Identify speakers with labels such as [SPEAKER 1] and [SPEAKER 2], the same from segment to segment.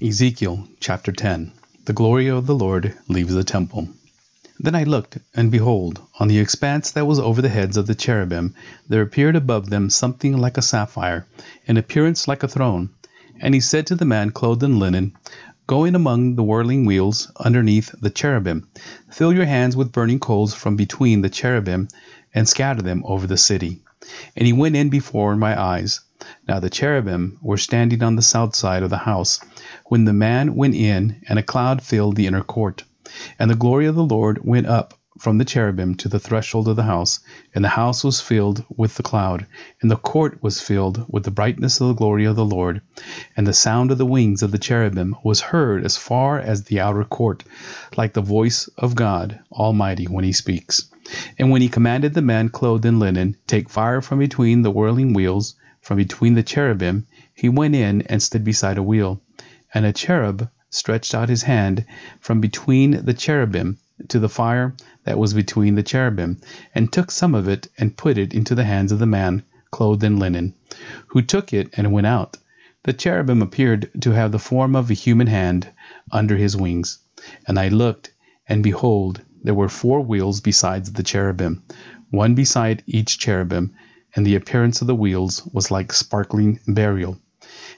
[SPEAKER 1] Ezekiel chapter 10 The glory of the Lord leaves the temple. Then I looked, and behold, on the expanse that was over the heads of the cherubim there appeared above them something like a sapphire, in appearance like a throne. And he said to the man clothed in linen, Going among the whirling wheels underneath the cherubim, fill your hands with burning coals from between the cherubim, and scatter them over the city. And he went in before my eyes. Now the cherubim were standing on the south side of the house, when the man went in, and a cloud filled the inner court. And the glory of the Lord went up from the cherubim to the threshold of the house, and the house was filled with the cloud, and the court was filled with the brightness of the glory of the Lord. And the sound of the wings of the cherubim was heard as far as the outer court, like the voice of God Almighty when he speaks. And when he commanded the man clothed in linen, Take fire from between the whirling wheels, from between the cherubim, he went in and stood beside a wheel. And a cherub stretched out his hand from between the cherubim to the fire that was between the cherubim, and took some of it and put it into the hands of the man clothed in linen, who took it and went out. The cherubim appeared to have the form of a human hand under his wings. And I looked, and behold, there were four wheels besides the cherubim, one beside each cherubim, and the appearance of the wheels was like sparkling beryl.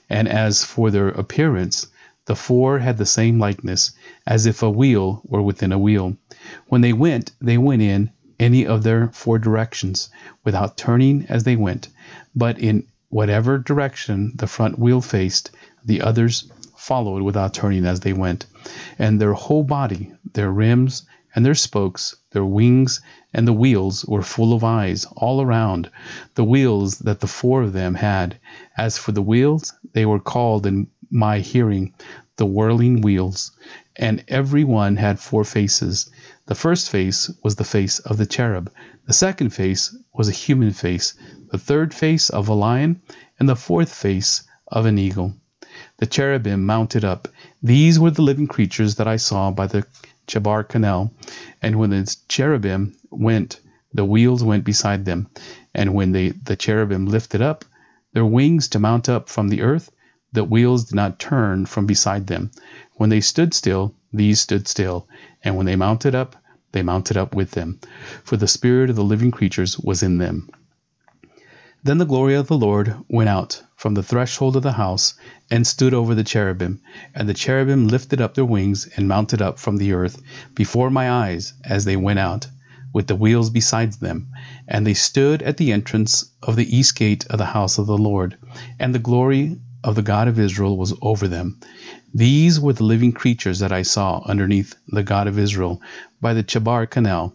[SPEAKER 1] And as for their appearance, the four had the same likeness, as if a wheel were within a wheel. When they went, they went in any of their four directions, without turning as they went, but in whatever direction the front wheel faced, the others followed without turning as they went. And their whole body, their rims, and their spokes, their wings, and the wheels were full of eyes all around the wheels that the four of them had. As for the wheels, they were called in my hearing the whirling wheels, and every one had four faces. The first face was the face of the cherub, the second face was a human face, the third face of a lion, and the fourth face of an eagle. The cherubim mounted up. These were the living creatures that I saw by the Chebar canal, and when the cherubim went, the wheels went beside them, and when they, the cherubim lifted up their wings to mount up from the earth, the wheels did not turn from beside them. When they stood still, these stood still, and when they mounted up, they mounted up with them, for the spirit of the living creatures was in them. Then the glory of the Lord went out from the threshold of the house and stood over the cherubim, and the cherubim lifted up their wings and mounted up from the earth before my eyes as they went out, with the wheels beside them, and they stood at the entrance of the east gate of the house of the Lord, and the glory of the God of Israel was over them. These were the living creatures that I saw underneath the God of Israel by the Chebar canal,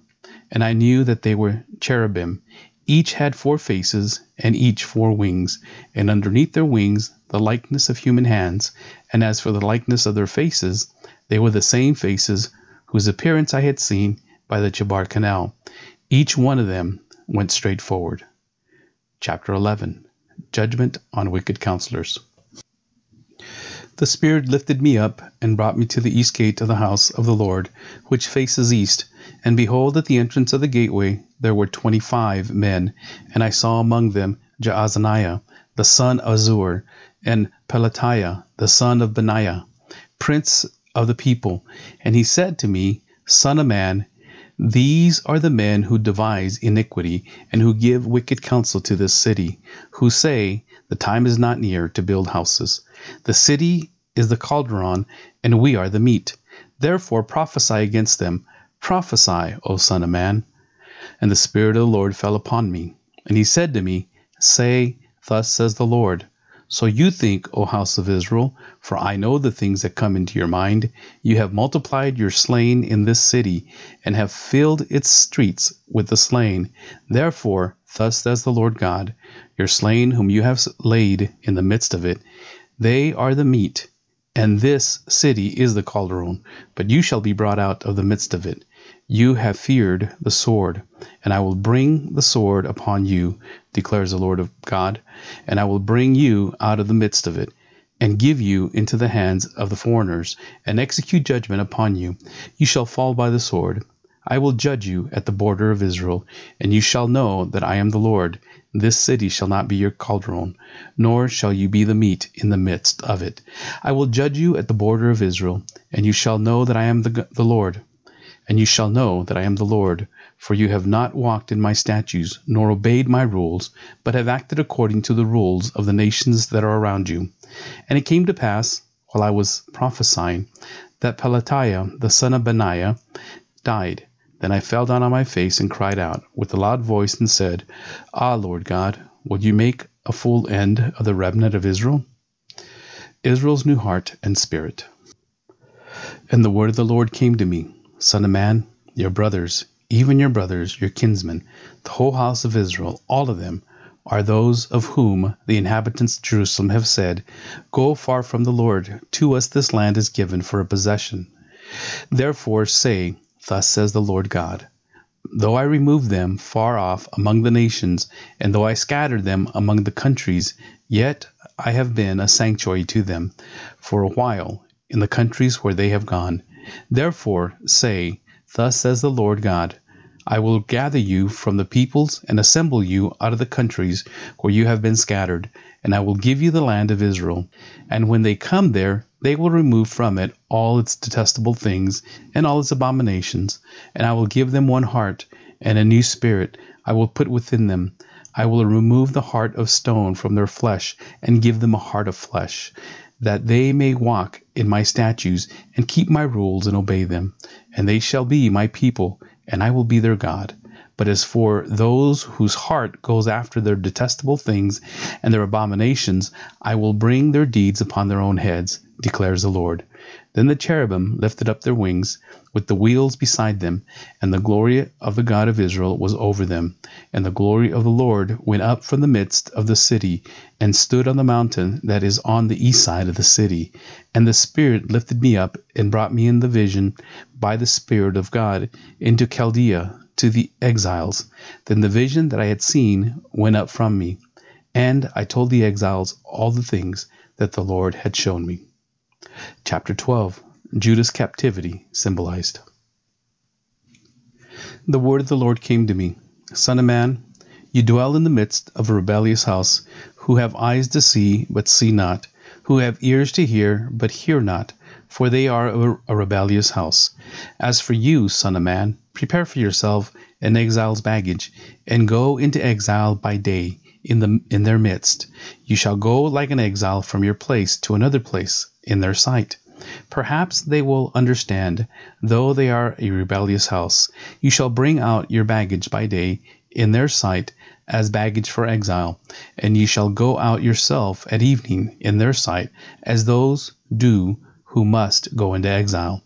[SPEAKER 1] and I knew that they were cherubim. Each had four faces, and each four wings, and underneath their wings the likeness of human hands, and as for the likeness of their faces, they were the same faces whose appearance I had seen by the Chebar canal. Each one of them went straight forward. Chapter 11 Judgment on Wicked Counselors. The Spirit lifted me up and brought me to the east gate of the house of the Lord, which faces east. And behold, at the entrance of the gateway there were twenty five men, and I saw among them Jaazaniah, the son of Zur, and Pelatiah, the son of Benaiah, prince of the people. And he said to me, Son of man, these are the men who devise iniquity, and who give wicked counsel to this city, who say, The time is not near to build houses. The city is the caldron, and we are the meat. Therefore prophesy against them. Prophesy, O Son of Man. And the Spirit of the Lord fell upon me. And he said to me, Say, Thus says the Lord. So you think, O house of Israel, for I know the things that come into your mind. You have multiplied your slain in this city, and have filled its streets with the slain. Therefore, thus says the Lord God, Your slain whom you have laid in the midst of it, they are the meat, and this city is the caldron, but you shall be brought out of the midst of it. You have feared the sword, and I will bring the sword upon you, declares the Lord of God, and I will bring you out of the midst of it, and give you into the hands of the foreigners, and execute judgment upon you. You shall fall by the sword. I will judge you at the border of Israel, and you shall know that I am the Lord. This city shall not be your caldron, nor shall you be the meat in the midst of it. I will judge you at the border of Israel, and you shall know that I am the, the Lord. And you shall know that I am the Lord, for you have not walked in my statutes, nor obeyed my rules, but have acted according to the rules of the nations that are around you. And it came to pass, while I was prophesying, that Pelatiah the son of Benaiah died then I fell down on my face and cried out with a loud voice and said, Ah, Lord God, will you make a full end of the remnant of Israel? Israel's new heart and spirit. And the word of the Lord came to me, Son of man, your brothers, even your brothers, your kinsmen, the whole house of Israel, all of them, are those of whom the inhabitants of Jerusalem have said, Go far from the Lord, to us this land is given for a possession. Therefore say, Thus says the Lord God Though I remove them far off among the nations, and though I scatter them among the countries, yet I have been a sanctuary to them for a while in the countries where they have gone. Therefore say, Thus says the Lord God I will gather you from the peoples and assemble you out of the countries where you have been scattered, and I will give you the land of Israel. And when they come there, they will remove from it all its detestable things and all its abominations, and I will give them one heart, and a new spirit I will put within them. I will remove the heart of stone from their flesh, and give them a heart of flesh, that they may walk in my statutes, and keep my rules, and obey them. And they shall be my people, and I will be their God. But as for those whose heart goes after their detestable things and their abominations, I will bring their deeds upon their own heads, declares the Lord. Then the cherubim lifted up their wings, with the wheels beside them, and the glory of the God of Israel was over them. And the glory of the Lord went up from the midst of the city, and stood on the mountain that is on the east side of the city. And the Spirit lifted me up, and brought me in the vision by the Spirit of God into Chaldea to the exiles. Then the vision that I had seen went up from me, and I told the exiles all the things that the Lord had shown me. Chapter 12 Judah's captivity symbolized. The word of the Lord came to me Son of man, you dwell in the midst of a rebellious house, who have eyes to see, but see not, who have ears to hear, but hear not, for they are a rebellious house. As for you, son of man, prepare for yourself an exile's baggage, and go into exile by day in the in their midst. You shall go like an exile from your place to another place in their sight. Perhaps they will understand, though they are a rebellious house. You shall bring out your baggage by day in their sight as baggage for exile, and you shall go out yourself at evening in their sight as those do who must go into exile.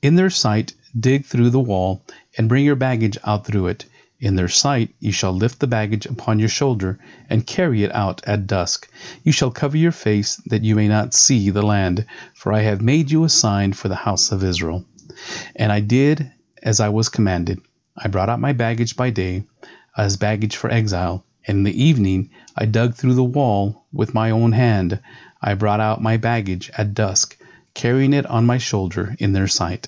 [SPEAKER 1] In their sight, dig through the wall, and bring your baggage out through it. In their sight, you shall lift the baggage upon your shoulder, and carry it out at dusk. You shall cover your face, that you may not see the land, for I have made you a sign for the house of Israel. And I did as I was commanded. I brought out my baggage by day, as baggage for exile, and in the evening I dug through the wall with my own hand. I brought out my baggage at dusk carrying it on my shoulder in their sight.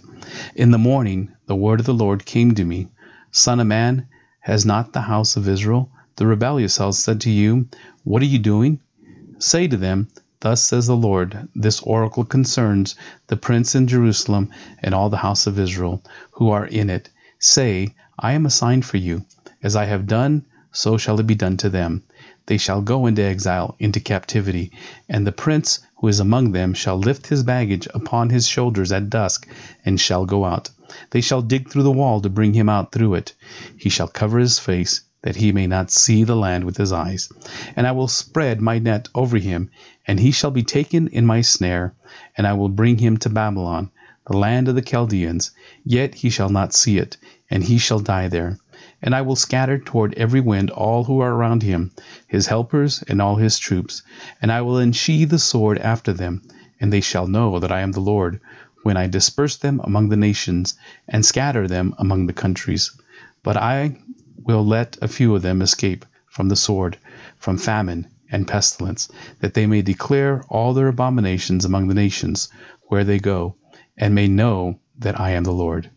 [SPEAKER 1] In the morning the word of the Lord came to me Son of man, has not the house of Israel, the rebellious house, said to you, What are you doing? Say to them, Thus says the Lord, this oracle concerns the prince in Jerusalem and all the house of Israel who are in it. Say, I am a sign for you. As I have done, so shall it be done to them. They shall go into exile, into captivity, and the prince who is among them shall lift his baggage upon his shoulders at dusk, and shall go out. They shall dig through the wall to bring him out through it. He shall cover his face, that he may not see the land with his eyes. And I will spread my net over him, and he shall be taken in my snare, and I will bring him to Babylon, the land of the Chaldeans. Yet he shall not see it, and he shall die there. And I will scatter toward every wind all who are around him, his helpers and all his troops, and I will unsheathe the sword after them, and they shall know that I am the Lord, when I disperse them among the nations, and scatter them among the countries. But I will let a few of them escape from the sword, from famine and pestilence, that they may declare all their abominations among the nations where they go, and may know that I am the Lord.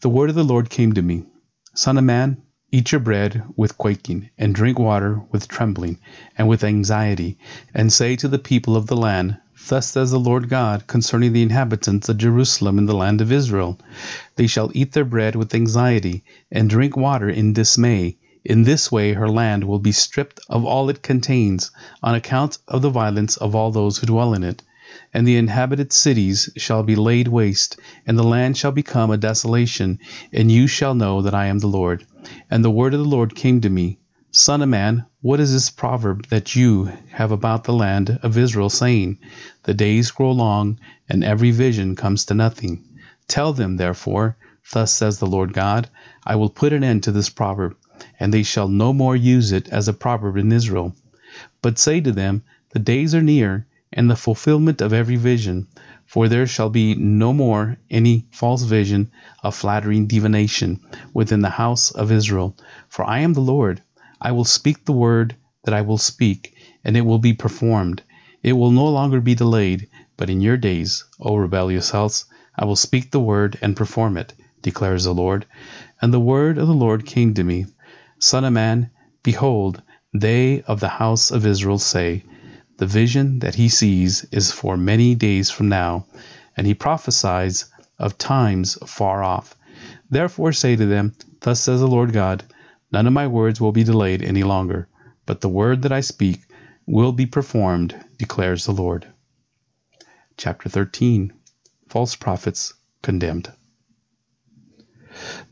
[SPEAKER 1] The word of the Lord came to me Son of man, eat your bread with quaking, and drink water with trembling and with anxiety, and say to the people of the land, Thus says the Lord God concerning the inhabitants of Jerusalem in the land of Israel They shall eat their bread with anxiety, and drink water in dismay. In this way her land will be stripped of all it contains, on account of the violence of all those who dwell in it and the inhabited cities shall be laid waste, and the land shall become a desolation, and you shall know that I am the Lord. And the word of the Lord came to me Son of man, what is this proverb that you have about the land of Israel, saying, The days grow long, and every vision comes to nothing? Tell them, therefore, Thus says the Lord God, I will put an end to this proverb, and they shall no more use it as a proverb in Israel. But say to them, The days are near and the fulfillment of every vision, for there shall be no more any false vision of flattering divination within the house of Israel. For I am the Lord. I will speak the word that I will speak, and it will be performed. It will no longer be delayed, but in your days, O rebellious house, I will speak the word and perform it, declares the Lord. And the word of the Lord came to me Son of man, behold, they of the house of Israel say, the vision that he sees is for many days from now, and he prophesies of times far off. Therefore say to them, Thus says the Lord God, None of my words will be delayed any longer, but the word that I speak will be performed, declares the Lord. Chapter 13 False Prophets Condemned.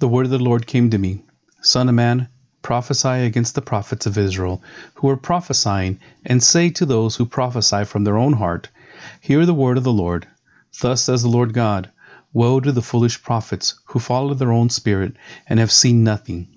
[SPEAKER 1] The word of the Lord came to me Son of man, prophesy against the prophets of Israel who are prophesying, and say to those who prophesy from their own heart, Hear the word of the Lord. Thus says the Lord God Woe to the foolish prophets who follow their own spirit and have seen nothing.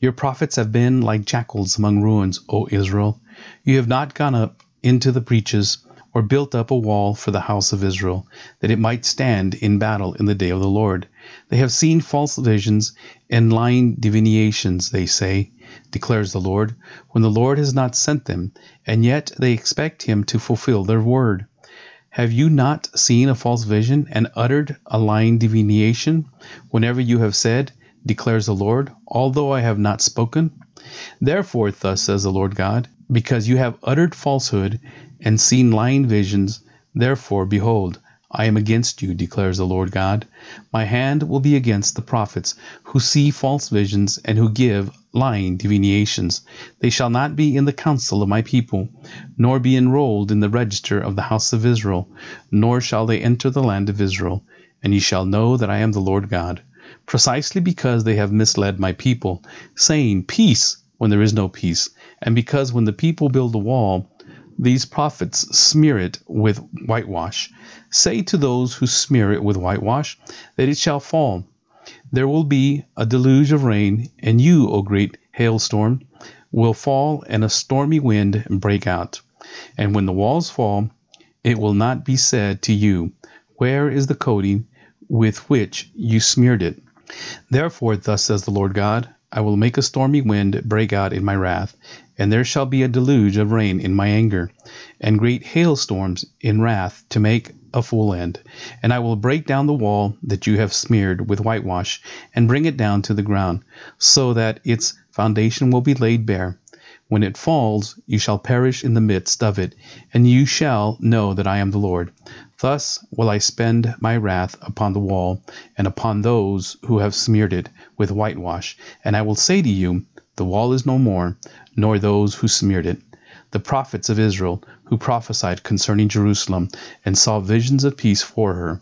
[SPEAKER 1] Your prophets have been like jackals among ruins, O Israel. You have not gone up into the breaches or built up a wall for the house of Israel, that it might stand in battle in the day of the Lord. They have seen false visions and lying divinations, they say, declares the Lord, when the Lord has not sent them, and yet they expect him to fulfill their word. Have you not seen a false vision and uttered a lying divination, whenever you have said, declares the Lord, although I have not spoken? Therefore, thus says the Lord God, because you have uttered falsehood and seen lying visions. Therefore, behold, I am against you, declares the Lord God. My hand will be against the prophets who see false visions and who give lying divinations. They shall not be in the council of my people, nor be enrolled in the register of the house of Israel, nor shall they enter the land of Israel. And ye shall know that I am the Lord God. Precisely because they have misled my people, saying, Peace, when there is no peace, and because when the people build a wall, these prophets smear it with whitewash. Say to those who smear it with whitewash that it shall fall. There will be a deluge of rain, and you, O great hailstorm, will fall, and a stormy wind break out. And when the walls fall, it will not be said to you, Where is the coating with which you smeared it? Therefore, thus says the Lord God, I will make a stormy wind break out in my wrath, and there shall be a deluge of rain in my anger, and great hailstorms in wrath to make a full end. And I will break down the wall that you have smeared with whitewash, and bring it down to the ground, so that its foundation will be laid bare. When it falls, you shall perish in the midst of it, and you shall know that I am the Lord. Thus will I spend my wrath upon the wall, and upon those who have smeared it with whitewash. And I will say to you, The wall is no more, nor those who smeared it. The prophets of Israel, who prophesied concerning Jerusalem, and saw visions of peace for her,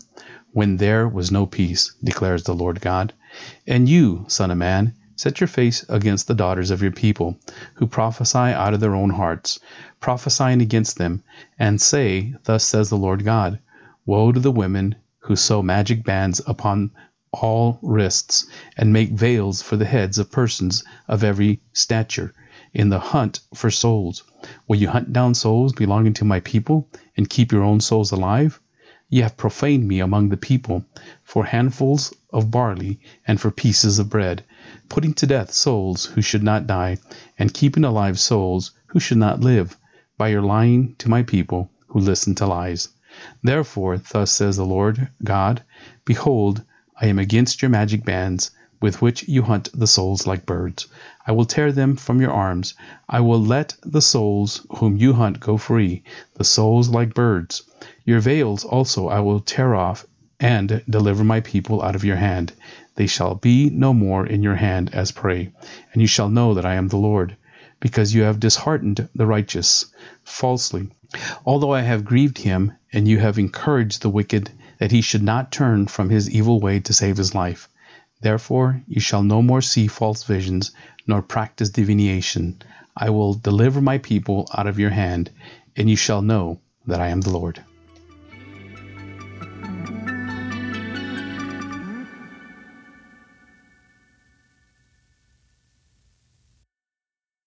[SPEAKER 1] when there was no peace, declares the Lord God. And you, Son of man, set your face against the daughters of your people, who prophesy out of their own hearts, prophesying against them, and say, Thus says the Lord God Woe to the women who sew magic bands upon all wrists, and make veils for the heads of persons of every stature, in the hunt for souls. Will you hunt down souls belonging to my people, and keep your own souls alive? Ye have profaned me among the people, for handfuls of barley and for pieces of bread, putting to death souls who should not die, and keeping alive souls who should not live, by your lying to my people who listen to lies. Therefore, thus says the Lord God Behold, I am against your magic bands, with which you hunt the souls like birds. I will tear them from your arms. I will let the souls whom you hunt go free, the souls like birds. Your veils also I will tear off and deliver my people out of your hand. They shall be no more in your hand as prey, and you shall know that I am the Lord, because you have disheartened the righteous falsely. Although I have grieved him, and you have encouraged the wicked, that he should not turn from his evil way to save his life. Therefore you shall no more see false visions, nor practice divination. I will deliver my people out of your hand, and you shall know that I am the Lord.